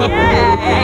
Yeah!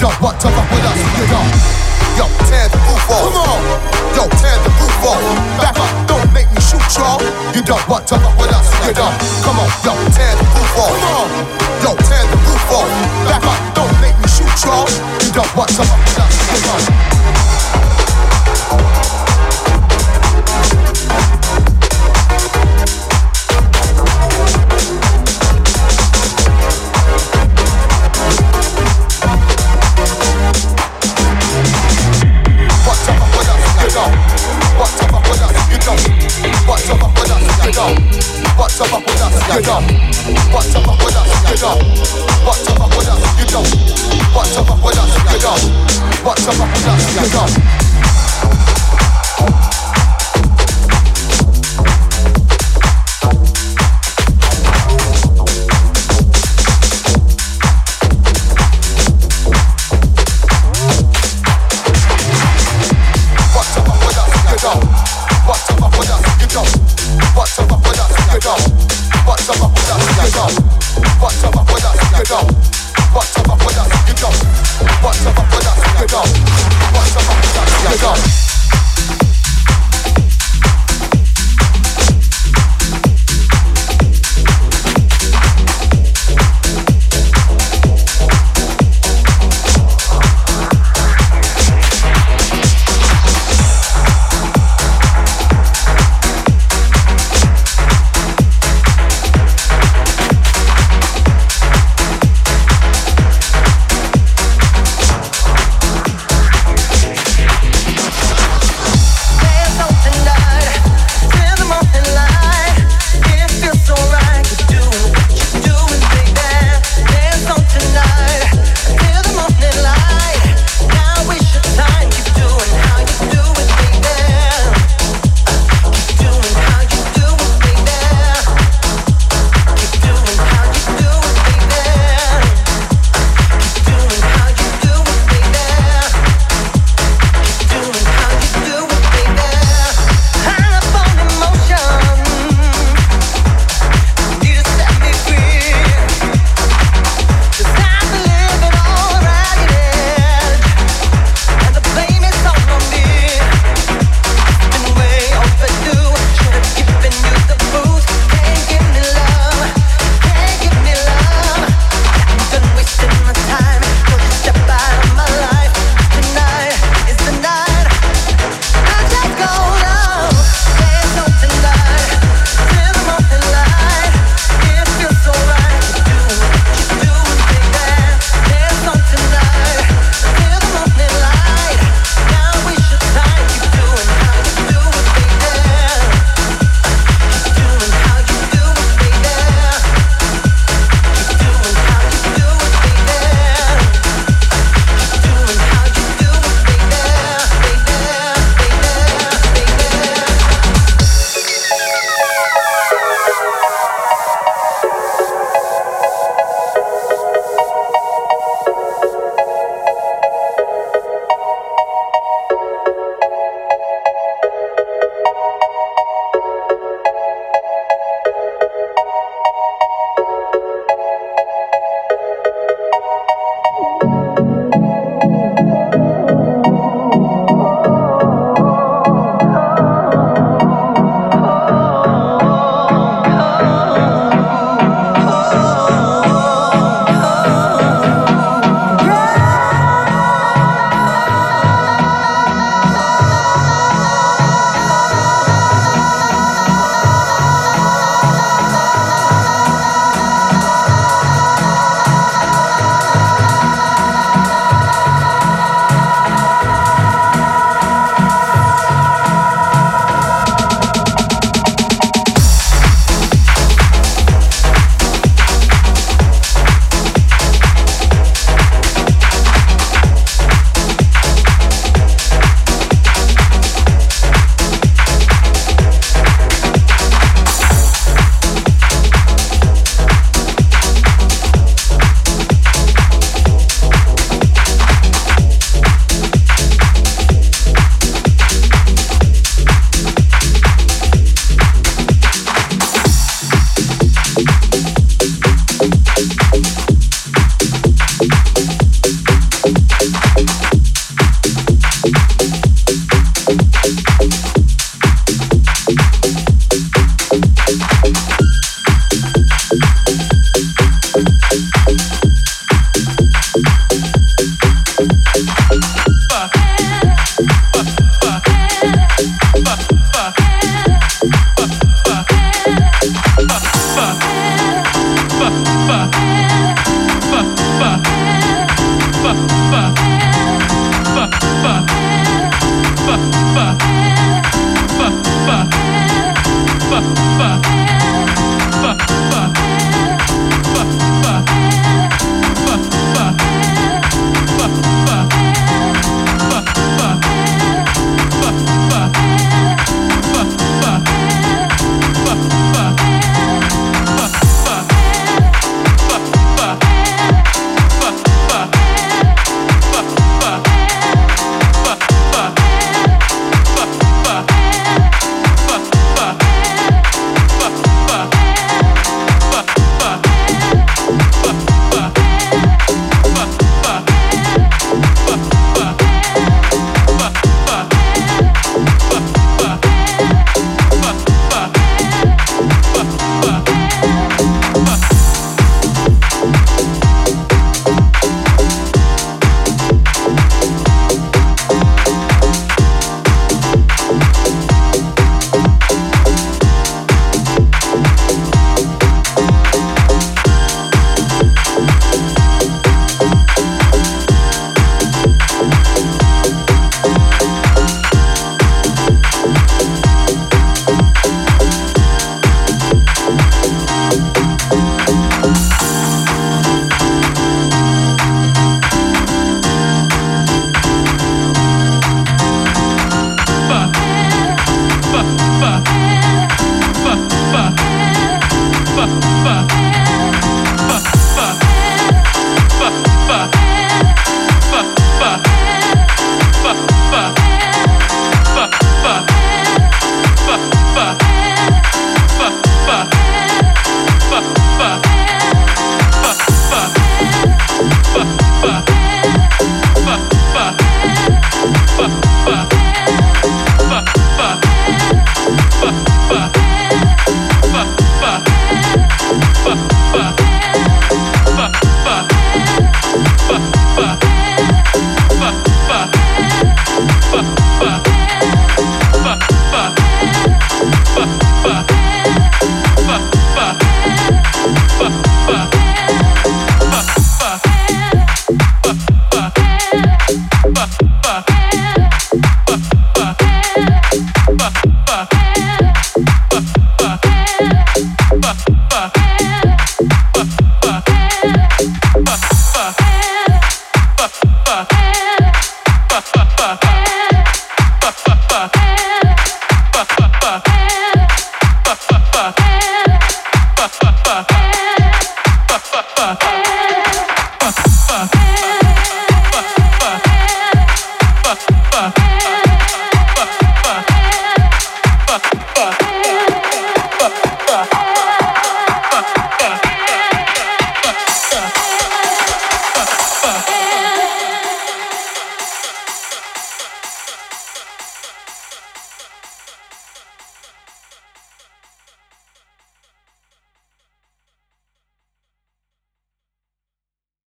don't want to fuck with us? you Get up. Yo, tear the roof off. Come on. Yo, tear the roof off. Back up, don't make me shoot y'all. You don't want to fuck with us? You don't. Come on, yo, tear the roof off. Come on. Yo, tear the roof off. Back up, don't make me shoot y'all. You don't want to fuck with us? You don't.